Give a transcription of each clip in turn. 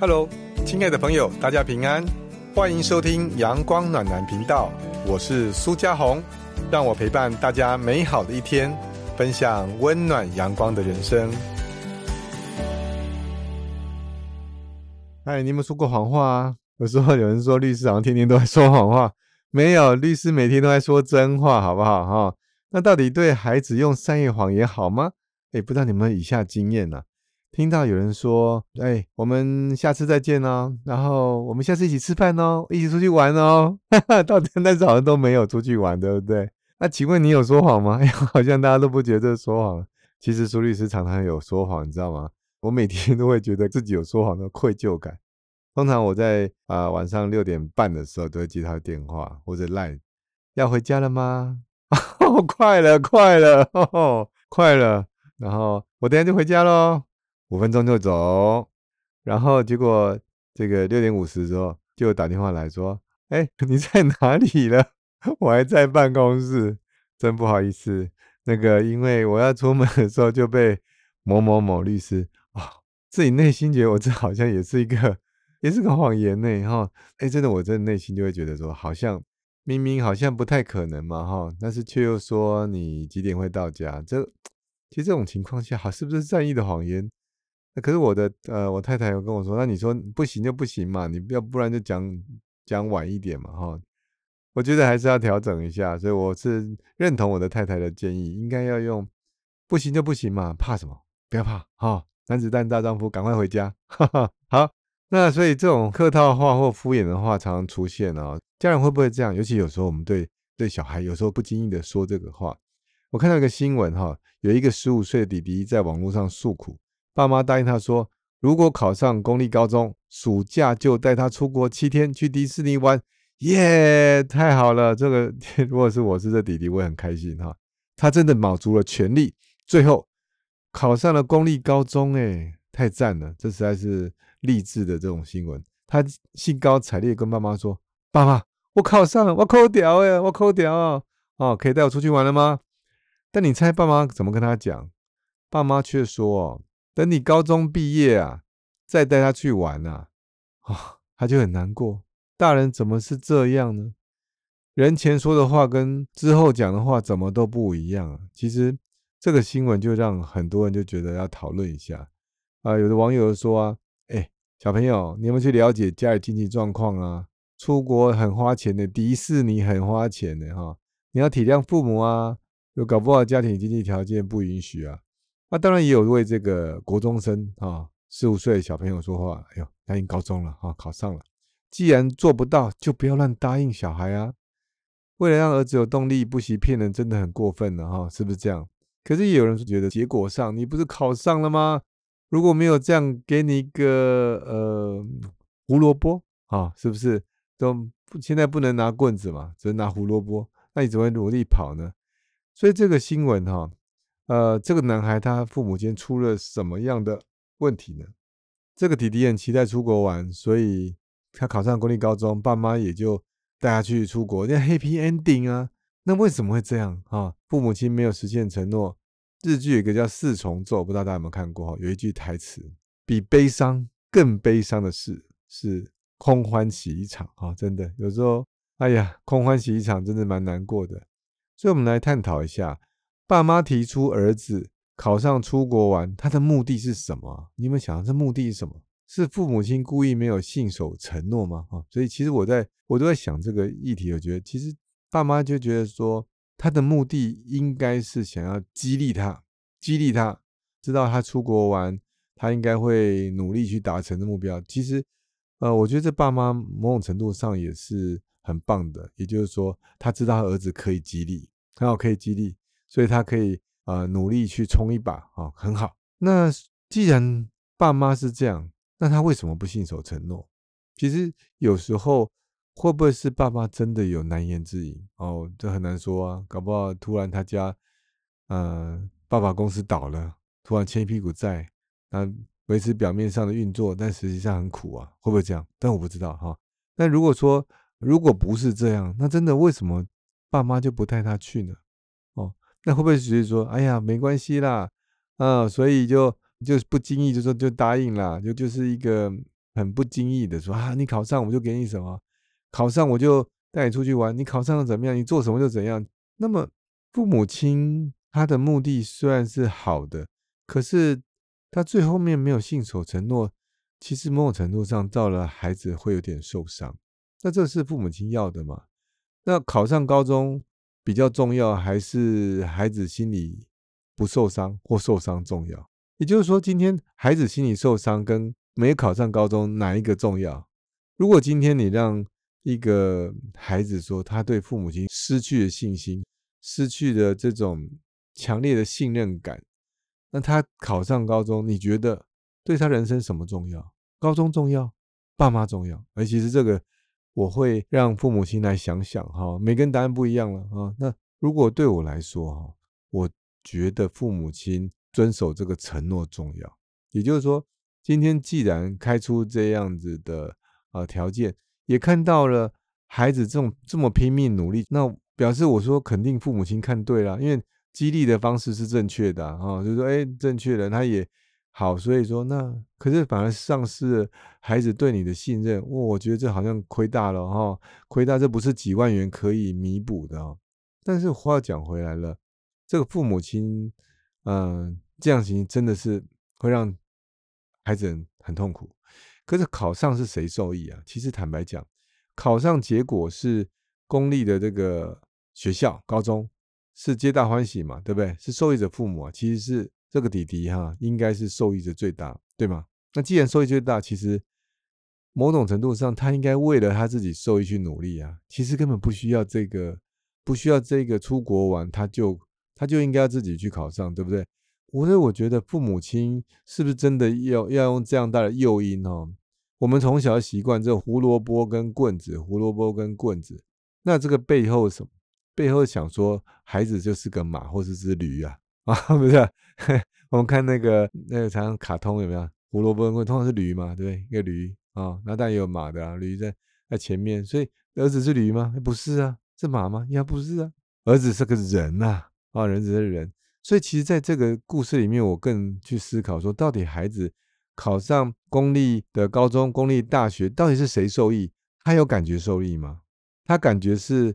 Hello，亲爱的朋友，大家平安，欢迎收听阳光暖男频道，我是苏家红，让我陪伴大家美好的一天，分享温暖阳光的人生。哎，你有没有说过谎话啊？有时候有人说律师好像天天都在说谎话，没有，律师每天都在说真话，好不好？哈，那到底对孩子用善意谎言好吗？哎，不知道你们以下经验呢？听到有人说：“哎，我们下次再见哦，然后我们下次一起吃饭哦，一起出去玩哦。”到现在好像都没有出去玩，对不对？那请问你有说谎吗？哎呀，好像大家都不觉得说谎。其实苏律师常常有说谎，你知道吗？我每天都会觉得自己有说谎的愧疚感。通常我在啊晚上六点半的时候都会接他的电话或者赖，要回家了吗？哦，快了，快了，哦快了。然后我等下就回家喽。五分钟就走，然后结果这个六点五十之后就打电话来说：“哎，你在哪里了？我还在办公室，真不好意思。那个因为我要出门的时候就被某某某律师啊，自己内心觉得我这好像也是一个，也是个谎言呢。哈，哎，真的，我真的内心就会觉得说，好像明明好像不太可能嘛，哈，但是却又说你几点会到家？这其实这种情况下，好是不是善意的谎言？”那可是我的呃，我太太有跟我说，那你说不行就不行嘛，你要不然就讲讲晚一点嘛，哈。我觉得还是要调整一下，所以我是认同我的太太的建议，应该要用不行就不行嘛，怕什么？不要怕，哈，男子汉大丈夫，赶快回家，哈哈。好，那所以这种客套话或敷衍的话常常出现哦，家人会不会这样？尤其有时候我们对对小孩有时候不经意的说这个话，我看到一个新闻哈，有一个十五岁的弟弟在网络上诉苦。爸妈答应他说，如果考上公立高中，暑假就带他出国七天去迪士尼玩。耶，太好了！这个 如果是我是这弟弟，我也很开心哈。他真的卯足了全力，最后考上了公立高中，哎，太赞了！这实在是励志的这种新闻。他兴高采烈跟爸妈说：“爸爸，我考上了，我扣掉哎，我扣掉哦，哦，可以带我出去玩了吗？”但你猜爸妈怎么跟他讲？爸妈却说。等你高中毕业啊，再带他去玩啊，啊，他就很难过。大人怎么是这样呢？人前说的话跟之后讲的话怎么都不一样啊？其实这个新闻就让很多人就觉得要讨论一下啊。有的网友说啊，哎，小朋友，你有没有去了解家里经济状况啊？出国很花钱的，迪士尼很花钱的哈，你要体谅父母啊。有搞不好家庭经济条件不允许啊。那当然也有为这个国中生啊，十五岁小朋友说话。哎呦，答应高中了哈，考上了。既然做不到，就不要乱答应小孩啊。为了让儿子有动力，不惜骗人，真的很过分了哈，是不是这样？可是也有人觉得，结果上你不是考上了吗？如果没有这样给你一个呃胡萝卜啊，是不是都现在不能拿棍子嘛，只能拿胡萝卜？那你怎么会努力跑呢？所以这个新闻哈。呃，这个男孩他父母间出了什么样的问题呢？这个弟弟很期待出国玩，所以他考上公立高中，爸妈也就带他去出国，那 happy ending 啊。那为什么会这样啊？父母亲没有实现承诺。日剧有个叫《四重奏》，不知道大家有没有看过？有一句台词：比悲伤更悲伤的事是空欢喜一场啊！真的，有时候，哎呀，空欢喜一场真的蛮难过的。所以，我们来探讨一下。爸妈提出儿子考上出国玩，他的目的是什么？你们想，这目的是什么？是父母亲故意没有信守承诺吗？啊，所以其实我在我都在想这个议题，我觉得其实爸妈就觉得说，他的目的应该是想要激励他，激励他知道他出国玩，他应该会努力去达成的目标。其实，呃，我觉得这爸妈某种程度上也是很棒的，也就是说，他知道儿子可以激励，很好，可以激励。所以他可以呃努力去冲一把啊，很好。那既然爸妈是这样，那他为什么不信守承诺？其实有时候会不会是爸妈真的有难言之隐哦？这很难说啊，搞不好突然他家呃爸爸公司倒了，突然欠一屁股债，那维持表面上的运作，但实际上很苦啊，会不会这样？但我不知道哈。那如果说如果不是这样，那真的为什么爸妈就不带他去呢？那会不会只是说，哎呀，没关系啦，啊，所以就就不经意就说就答应啦，就就是一个很不经意的说啊，你考上我就给你什么，考上我就带你出去玩，你考上了怎么样，你做什么就怎样。那么父母亲他的目的虽然是好的，可是他最后面没有信守承诺，其实某种程度上到了孩子会有点受伤。那这是父母亲要的吗？那考上高中比较重要，还是孩子心里不受伤或受伤重要？也就是说，今天孩子心理受伤跟没考上高中哪一个重要？如果今天你让一个孩子说他对父母亲失去了信心，失去了这种强烈的信任感，那他考上高中，你觉得对他人生什么重要？高中重要，爸妈重要？而其实这个。我会让父母亲来想想哈，每个人答案不一样了啊。那如果对我来说哈，我觉得父母亲遵守这个承诺重要。也就是说，今天既然开出这样子的啊条件，也看到了孩子这种这么拼命努力，那表示我说肯定父母亲看对了，因为激励的方式是正确的啊，就是说哎正确的，他也。好，所以说那可是反而丧失了孩子对你的信任，我我觉得这好像亏大了哈，亏大这不是几万元可以弥补的哦。但是话讲回来了，这个父母亲，嗯，这样行真的是会让孩子很痛苦。可是考上是谁受益啊？其实坦白讲，考上结果是公立的这个学校高中是皆大欢喜嘛，对不对？是受益者父母啊，其实是。这个弟弟哈，应该是受益者最大，对吗？那既然受益最大，其实某种程度上，他应该为了他自己受益去努力啊。其实根本不需要这个，不需要这个出国玩，他就他就应该要自己去考上，对不对？我所以我觉得父母亲是不是真的要要用这样大的诱因哦？我们从小习惯这胡萝卜跟棍子，胡萝卜跟棍子，那这个背后什么？背后想说孩子就是个马或是只驴啊？啊，不是，我们看那个那个常卡通有没有胡萝卜跟，通常是驴嘛，对不对？一个驴啊，那当然也有马的啊，驴在在前面，所以儿子是驴吗？不是啊，是马吗？也不是啊，儿子是个人呐，啊，人只是人，所以其实在这个故事里面，我更去思考说，到底孩子考上公立的高中、公立大学，到底是谁受益？他有感觉受益吗？他感觉是？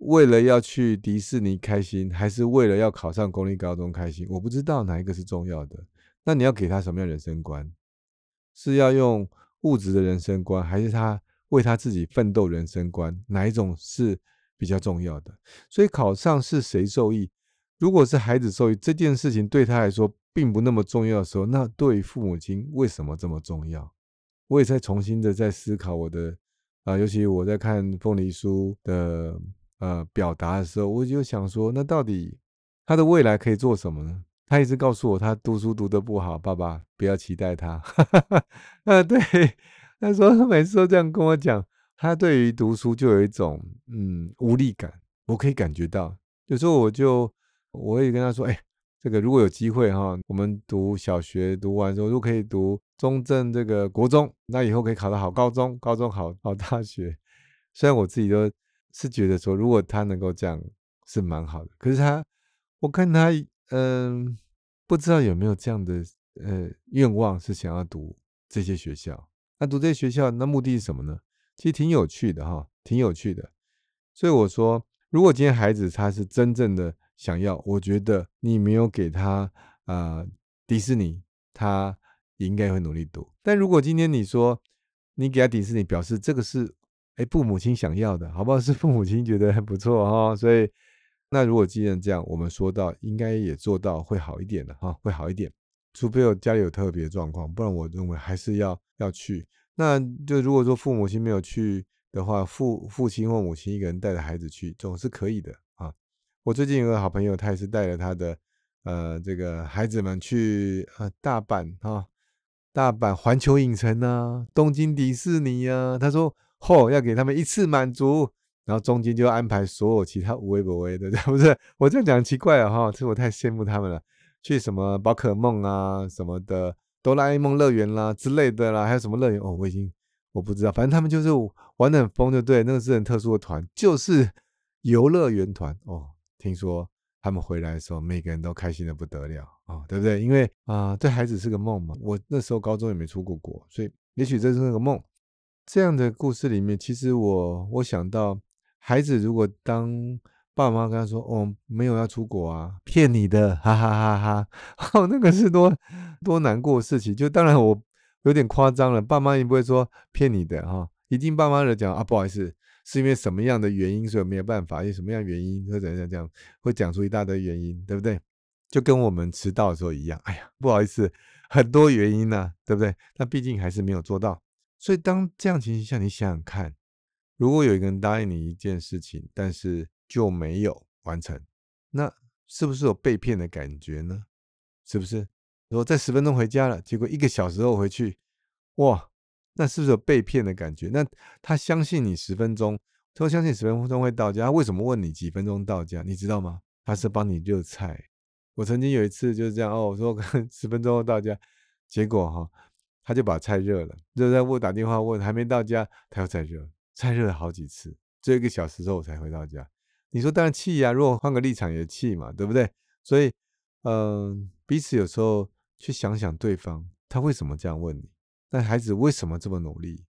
为了要去迪士尼开心，还是为了要考上公立高中开心？我不知道哪一个是重要的。那你要给他什么样人生观？是要用物质的人生观，还是他为他自己奋斗人生观？哪一种是比较重要的？所以考上是谁受益？如果是孩子受益，这件事情对他来说并不那么重要的时候，那对父母亲为什么这么重要？我也在重新的在思考我的啊，尤其我在看凤梨酥的。呃，表达的时候，我就想说，那到底他的未来可以做什么呢？他一直告诉我，他读书读得不好，爸爸不要期待他。啊，对，他说他每次都这样跟我讲，他对于读书就有一种嗯无力感，我可以感觉到。有时候我就我也跟他说，哎，这个如果有机会哈，我们读小学读完之后，如果可以读中正这个国中，那以后可以考到好高中，高中好好大学。虽然我自己都。是觉得说，如果他能够这样是蛮好的。可是他，我看他，嗯，不知道有没有这样的呃愿望，是想要读这些学校。那读这些学校，那目的是什么呢？其实挺有趣的哈，挺有趣的。所以我说，如果今天孩子他是真正的想要，我觉得你没有给他啊迪士尼，他应该会努力读。但如果今天你说你给他迪士尼，表示这个是。哎，父母亲想要的，好不好？是父母亲觉得还不错哈，所以那如果既然这样，我们说到应该也做到会好一点的哈，会好一点。除非有家里有特别状况，不然我认为还是要要去。那就如果说父母亲没有去的话，父父亲或母亲一个人带着孩子去，总是可以的啊。我最近有个好朋友，他也是带着他的呃这个孩子们去呃大阪啊，大阪环球影城啊，东京迪士尼啊，他说。嚯，要给他们一次满足，然后中间就安排所有其他无微不微的，对 不是？我这样讲奇怪了哈，其实我太羡慕他们了。去什么宝可梦啊，什么的哆啦 A 梦乐园啦之类的啦，还有什么乐园哦，我已经我不知道，反正他们就是玩的很疯，就对，那个是很特殊的团，就是游乐园团哦。听说他们回来的时候，每个人都开心的不得了啊，对不对？因为啊，对孩子是个梦嘛。我那时候高中也没出过国，所以。也许这是那个梦。这样的故事里面，其实我我想到，孩子如果当爸妈跟他说：“哦，没有要出国啊，骗你的，哈哈哈哈！”哦，那个是多多难过的事情。就当然我有点夸张了，爸妈也不会说骗你的哈，一定爸妈的讲啊，不好意思。是因为什么样的原因，所以没有办法？因为什么样原因，或者怎样会讲出一大堆原因，对不对？就跟我们迟到的时候一样。哎呀，不好意思，很多原因呢，对不对？但毕竟还是没有做到。所以当这样情形下，你想想看，如果有一个人答应你一件事情，但是就没有完成，那是不是有被骗的感觉呢？是不是？如果在十分钟回家了，结果一个小时后回去，哇！那是不是有被骗的感觉？那他相信你十分钟，他相信十分钟会到家，他为什么问你几分钟到家？你知道吗？他是帮你热菜。我曾经有一次就是这样哦，我说 十分钟后到家，结果哈，他就把菜热了，热在我打电话问还没到家，他又再热，菜热了好几次，这一个小时之后我才回到家。你说当然气呀，如果换个立场也气嘛，对不对？所以，嗯，彼此有时候去想想对方，他为什么这样问你？那孩子为什么这么努力？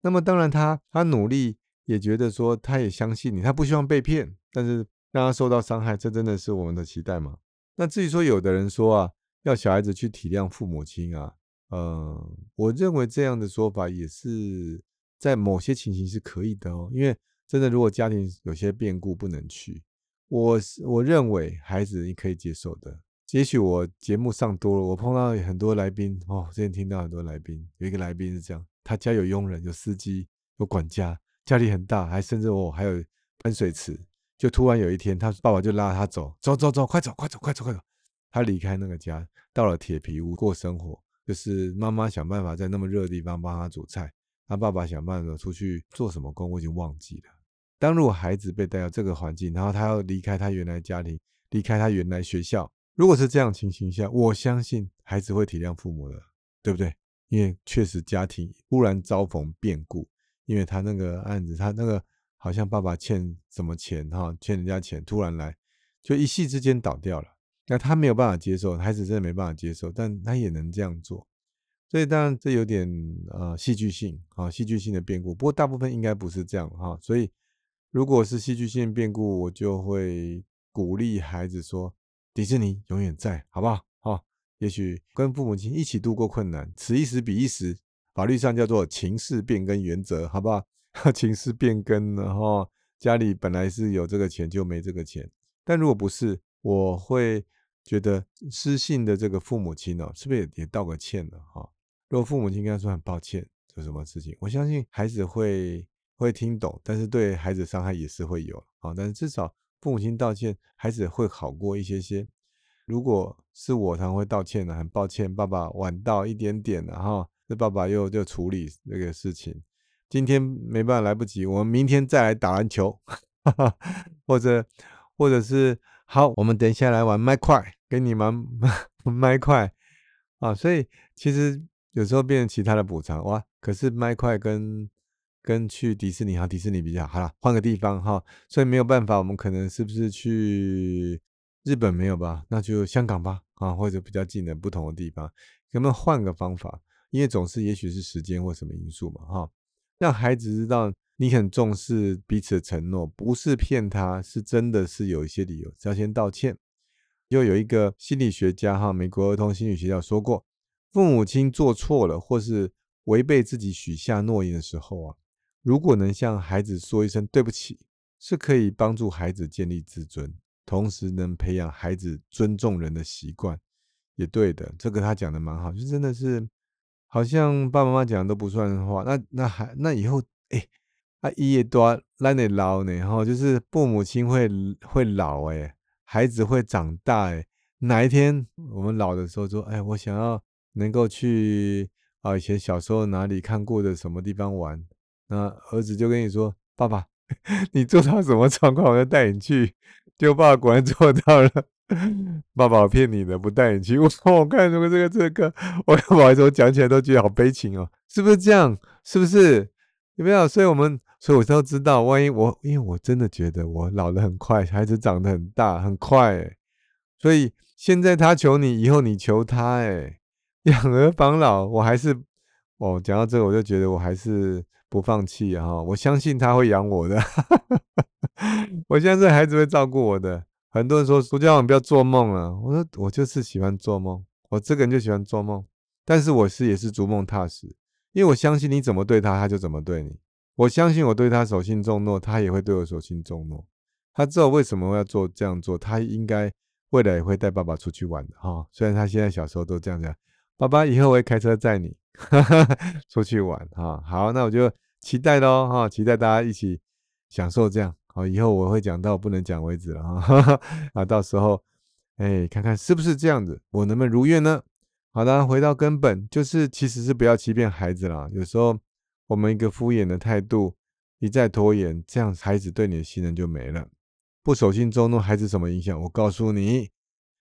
那么当然，他他努力也觉得说，他也相信你，他不希望被骗，但是让他受到伤害，这真的是我们的期待吗？那至于说有的人说啊，要小孩子去体谅父母亲啊，呃，我认为这样的说法也是在某些情形是可以的哦，因为真的如果家庭有些变故不能去，我我认为孩子你可以接受的。也许我节目上多了，我碰到很多来宾哦。之前听到很多来宾，有一个来宾是这样：他家有佣人、有司机、有管家，家里很大，还甚至哦还有喷水池。就突然有一天，他爸爸就拉他走，走走走，快走快走快走快走。他离开那个家，到了铁皮屋过生活，就是妈妈想办法在那么热的地方帮他煮菜，他爸爸想办法出去做什么工，我已经忘记了。当如果孩子被带到这个环境，然后他要离开他原来家庭，离开他原来学校。如果是这样情形下，我相信孩子会体谅父母的，对不对？因为确实家庭忽然遭逢变故，因为他那个案子，他那个好像爸爸欠什么钱哈，欠人家钱，突然来，就一夕之间倒掉了。那他没有办法接受，孩子真的没办法接受，但他也能这样做。所以当然这有点呃戏剧性啊，戏剧性的变故。不过大部分应该不是这样哈。所以如果是戏剧性变故，我就会鼓励孩子说。迪士尼永远在，好不好？好，也许跟父母亲一起度过困难，此一时彼一时，法律上叫做情势变更原则，好不好？情势变更了哈，家里本来是有这个钱就没这个钱，但如果不是，我会觉得失信的这个父母亲哦，是不是也也道个歉了哈？如果父母亲跟他说很抱歉，做什么事情，我相信孩子会会听懂，但是对孩子伤害也是会有啊，但是至少。父母亲道歉，孩子会好过一些些。如果是我，常会道歉的，很抱歉，爸爸晚到一点点了哈。这爸爸又就处理这个事情，今天没办法来不及，我们明天再来打篮球，或者或者是好，我们等一下来玩麦块，给你们 麦块啊。所以其实有时候变成其他的补偿哇，可是麦块跟。跟去迪士尼哈，迪士尼比较好了，换个地方哈，所以没有办法，我们可能是不是去日本没有吧？那就香港吧，啊，或者比较近的不同的地方，有没有换个方法？因为总是也许是时间或什么因素嘛，哈，让孩子知道你很重视彼此的承诺，不是骗他，是真的是有一些理由，要先道歉。又有一个心理学家哈，美国儿童心理学家说过，父母亲做错了或是违背自己许下诺言的时候啊。如果能向孩子说一声对不起，是可以帮助孩子建立自尊，同时能培养孩子尊重人的习惯，也对的。这个他讲的蛮好，就真的是好像爸爸妈妈讲都不算话。那那还那以后，哎，啊，一夜多烂得老呢，哈，就是父母亲会会老，哎，孩子会长大，哎，哪一天我们老的时候说，哎，我想要能够去啊，以前小时候哪里看过的什么地方玩。那儿子就跟你说：“爸爸，你做到什么状况，我就带你去。”就爸爸果然做到了。爸爸，我骗你的，不带你去。我说：“我看什么这个这个，我不好意思，我讲起来都觉得好悲情哦，是不是这样？是不是？有没有？所以我们，所以我都知道，万一我，因为我真的觉得我老得很快，孩子长得很大很快，所以现在他求你，以后你求他，哎，养儿防老，我还是。”哦，讲到这个，我就觉得我还是不放弃啊！我相信他会养我的，我相信孩子会照顾我的。很多人说苏家你不要做梦了，我说我就是喜欢做梦，我这个人就喜欢做梦。但是我是也是逐梦踏实，因为我相信你怎么对他，他就怎么对你。我相信我对他守信重诺，他也会对我守信重诺。他知道为什么要做这样做，他应该未来也会带爸爸出去玩的哈。虽然他现在小时候都这样讲，爸爸以后我会开车载你 出去玩哈。好，那我就期待喽哈，期待大家一起享受这样。好，以后我会讲到不能讲为止了哈。啊，到时候哎，看看是不是这样子，我能不能如愿呢？好的，回到根本，就是其实是不要欺骗孩子啦。有时候我们一个敷衍的态度，一再拖延，这样孩子对你的信任就没了。不守信重诺，孩子什么影响？我告诉你，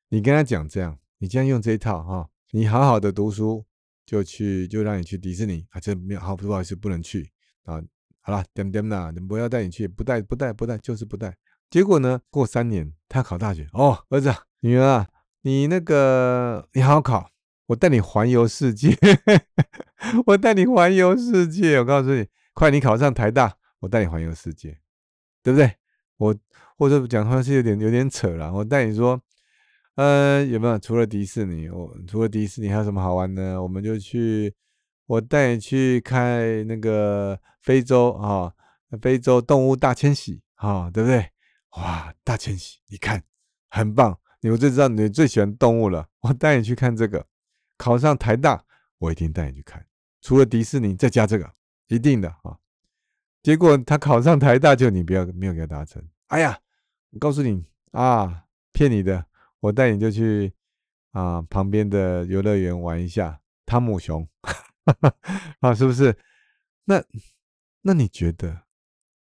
你跟他讲这样，你这样用这一套哈，你好好的读书，就去就让你去迪士尼啊，这没有好不好意思不能去啊，好了点点啦，不要带你去，不带不带不带就是不带。结果呢，过三年他考大学哦，儿子女儿啊，你那个你好好考，我带你环游世界，我带你环游世界，我告诉你，快你考上台大，我带你环游世界，对不对？我或者讲话是有点有点扯了。我带你说，呃，有没有除了迪士尼？我除了迪士尼还有什么好玩的？我们就去，我带你去看那个非洲啊，非洲动物大迁徙啊，对不对？哇，大迁徙，你看很棒，你我就知道你最喜欢动物了。我带你去看这个，考上台大，我一定带你去看。除了迪士尼，再加这个，一定的啊。结果他考上台大，就你不要没有给他达成。哎呀，我告诉你啊，骗你的，我带你就去啊旁边的游乐园玩一下，汤姆熊，啊，是不是？那那你觉得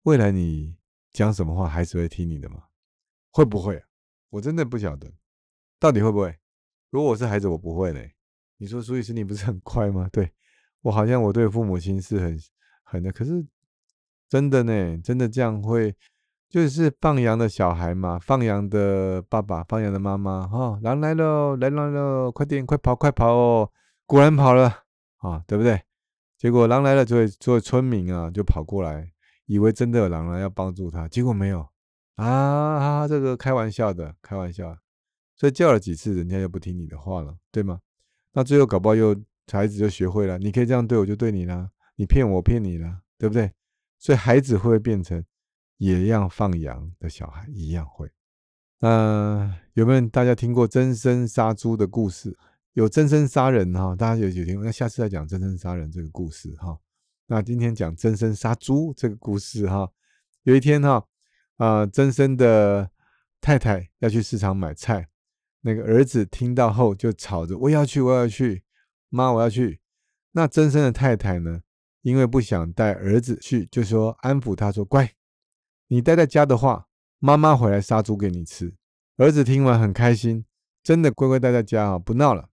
未来你讲什么话，孩子会听你的吗？会不会？我真的不晓得，到底会不会？如果我是孩子，我不会嘞。你说苏律师，你不是很快吗？对我好像我对父母亲是很很的，可是。真的呢，真的这样会，就是放羊的小孩嘛，放羊的爸爸，放羊的妈妈，哈，狼来了，来来了，快点，快跑，快跑哦！果然跑了啊，对不对？结果狼来了，作为作为村民啊，就跑过来，以为真的有狼来要帮助他，结果没有啊，这个开玩笑的，开玩笑，所以叫了几次，人家又不听你的话了，对吗？那最后搞不好又孩子就学会了，你可以这样对我，就对你了，你骗我，骗你了，对不对？所以孩子会变成也一样放羊的小孩，一样会。那有没有大家听过真身杀猪的故事？有真身杀人哈，大家有有听过？那下次再讲真身杀人这个故事哈。那今天讲真身杀猪这个故事哈。有一天哈，啊，真身的太太要去市场买菜，那个儿子听到后就吵着我要去，我要去，妈我要去。那真生的太太呢？因为不想带儿子去，就说安抚他说：“乖，你待在家的话，妈妈回来杀猪给你吃。”儿子听完很开心，真的乖乖待在家啊，不闹了。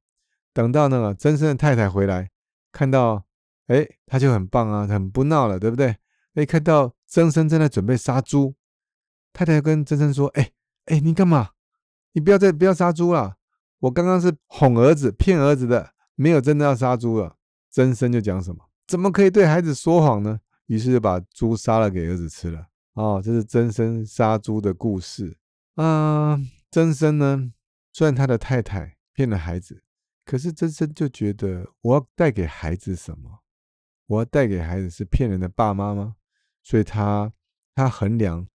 等到那个真生的太太回来，看到，哎，他就很棒啊，很不闹了，对不对？哎，看到真生正在准备杀猪，太太跟真生说：“哎哎，你干嘛？你不要再不要杀猪了。我刚刚是哄儿子、骗儿子的，没有真的要杀猪了。”真生就讲什么？怎么可以对孩子说谎呢？于是就把猪杀了给儿子吃了。哦，这是真生杀猪的故事啊。真生呢，虽然他的太太骗了孩子，可是真生就觉得我要带给孩子什么？我要带给孩子是骗人的爸妈吗？所以他他衡量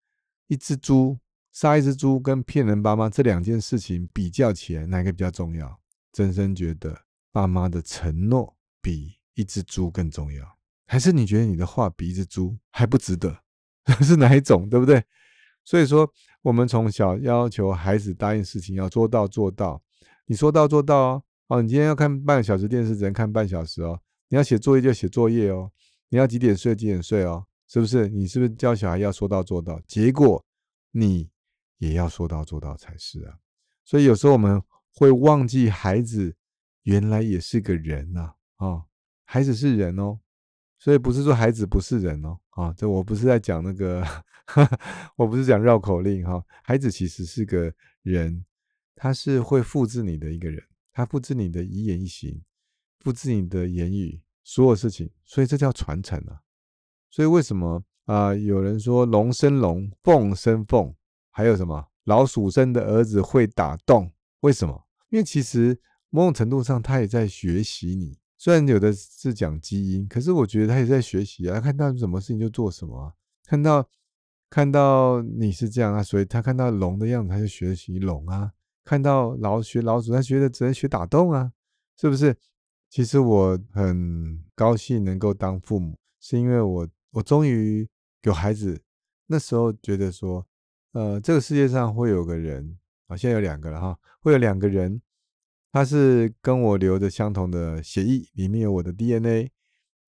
一只猪杀一只猪跟骗人爸妈这两件事情比较起来，哪个比较重要？真生觉得爸妈的承诺比。一只猪更重要，还是你觉得你的话比一只猪还不值得？是哪一种，对不对？所以说，我们从小要求孩子答应事情要做到做到，你说到做到哦。哦，你今天要看半个小时电视，只能看半小时哦。你要写作业就写作业哦。你要几点睡几点睡哦，是不是？你是不是教小孩要说到做到？结果你也要说到做到才是啊。所以有时候我们会忘记孩子原来也是个人呐，啊。孩子是人哦，所以不是说孩子不是人哦，啊，这我不是在讲那个，我不是讲绕口令哈。孩子其实是个人，他是会复制你的一个人，他复制你的一言一行，复制你的言语，所有事情，所以这叫传承啊。所以为什么啊？有人说龙生龙，凤生凤，还有什么老鼠生的儿子会打洞？为什么？因为其实某种程度上，他也在学习你。虽然有的是讲基因，可是我觉得他也在学习啊。看到什么事情就做什么啊。看到看到你是这样啊，所以他看到龙的样子，他就学习龙啊。看到老学老鼠，他觉得只能学打洞啊，是不是？其实我很高兴能够当父母，是因为我我终于有孩子。那时候觉得说，呃，这个世界上会有个人啊，现在有两个了哈，会有两个人，他是跟我留着相同的血液，里面有我的 DNA。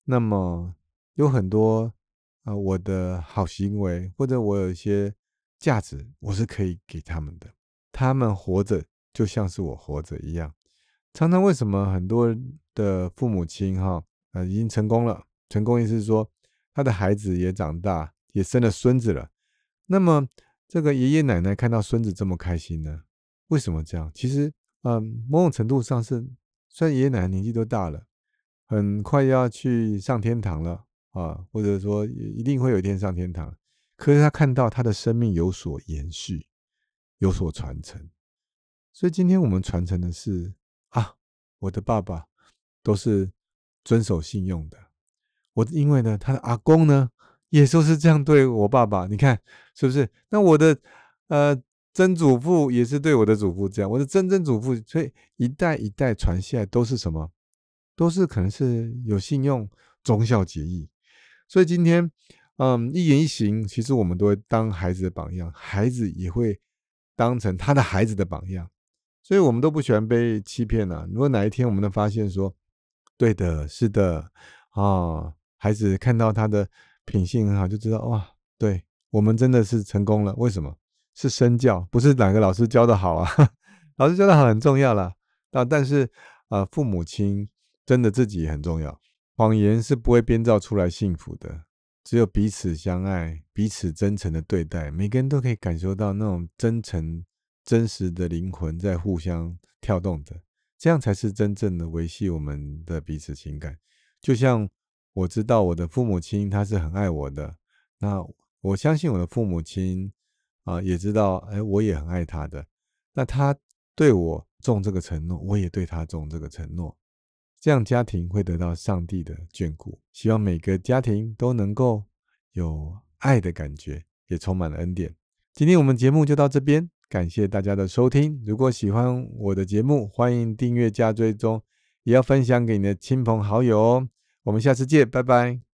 那么有很多啊，我的好行为或者我有一些价值，我是可以给他们的。他们活着就像是我活着一样。常常为什么很多的父母亲哈呃已经成功了，成功意思是说他的孩子也长大，也生了孙子了。那么这个爷爷奶奶看到孙子这么开心呢？为什么这样？其实嗯，某种程度上是，虽然爷爷奶奶年纪都大了，很快要去上天堂了啊，或者说一定会有一天上天堂，可是他看到他的生命有所延续，有所传承。所以今天我们传承的是。啊，我的爸爸都是遵守信用的。我因为呢，他的阿公呢，也都是这样对我爸爸。你看是不是？那我的呃曾祖父也是对我的祖父这样，我的曾曾祖父，所以一代一代传下来都是什么？都是可能是有信用、忠孝节义。所以今天，嗯，一言一行，其实我们都会当孩子的榜样，孩子也会当成他的孩子的榜样。所以我们都不喜欢被欺骗呐。如果哪一天我们能发现说，对的，是的，啊，孩子看到他的品性很好，就知道哇，对我们真的是成功了。为什么？是身教，不是哪个老师教的好啊？老师教的好很重要啦。啊，但是啊，父母亲真的自己也很重要。谎言是不会编造出来幸福的，只有彼此相爱，彼此真诚的对待，每个人都可以感受到那种真诚。真实的灵魂在互相跳动的，这样才是真正的维系我们的彼此情感。就像我知道我的父母亲他是很爱我的，那我相信我的父母亲啊也知道，哎，我也很爱他的。那他对我种这个承诺，我也对他种这个承诺，这样家庭会得到上帝的眷顾。希望每个家庭都能够有爱的感觉，也充满了恩典。今天我们节目就到这边。感谢大家的收听。如果喜欢我的节目，欢迎订阅加追踪，也要分享给你的亲朋好友哦。我们下次见，拜拜。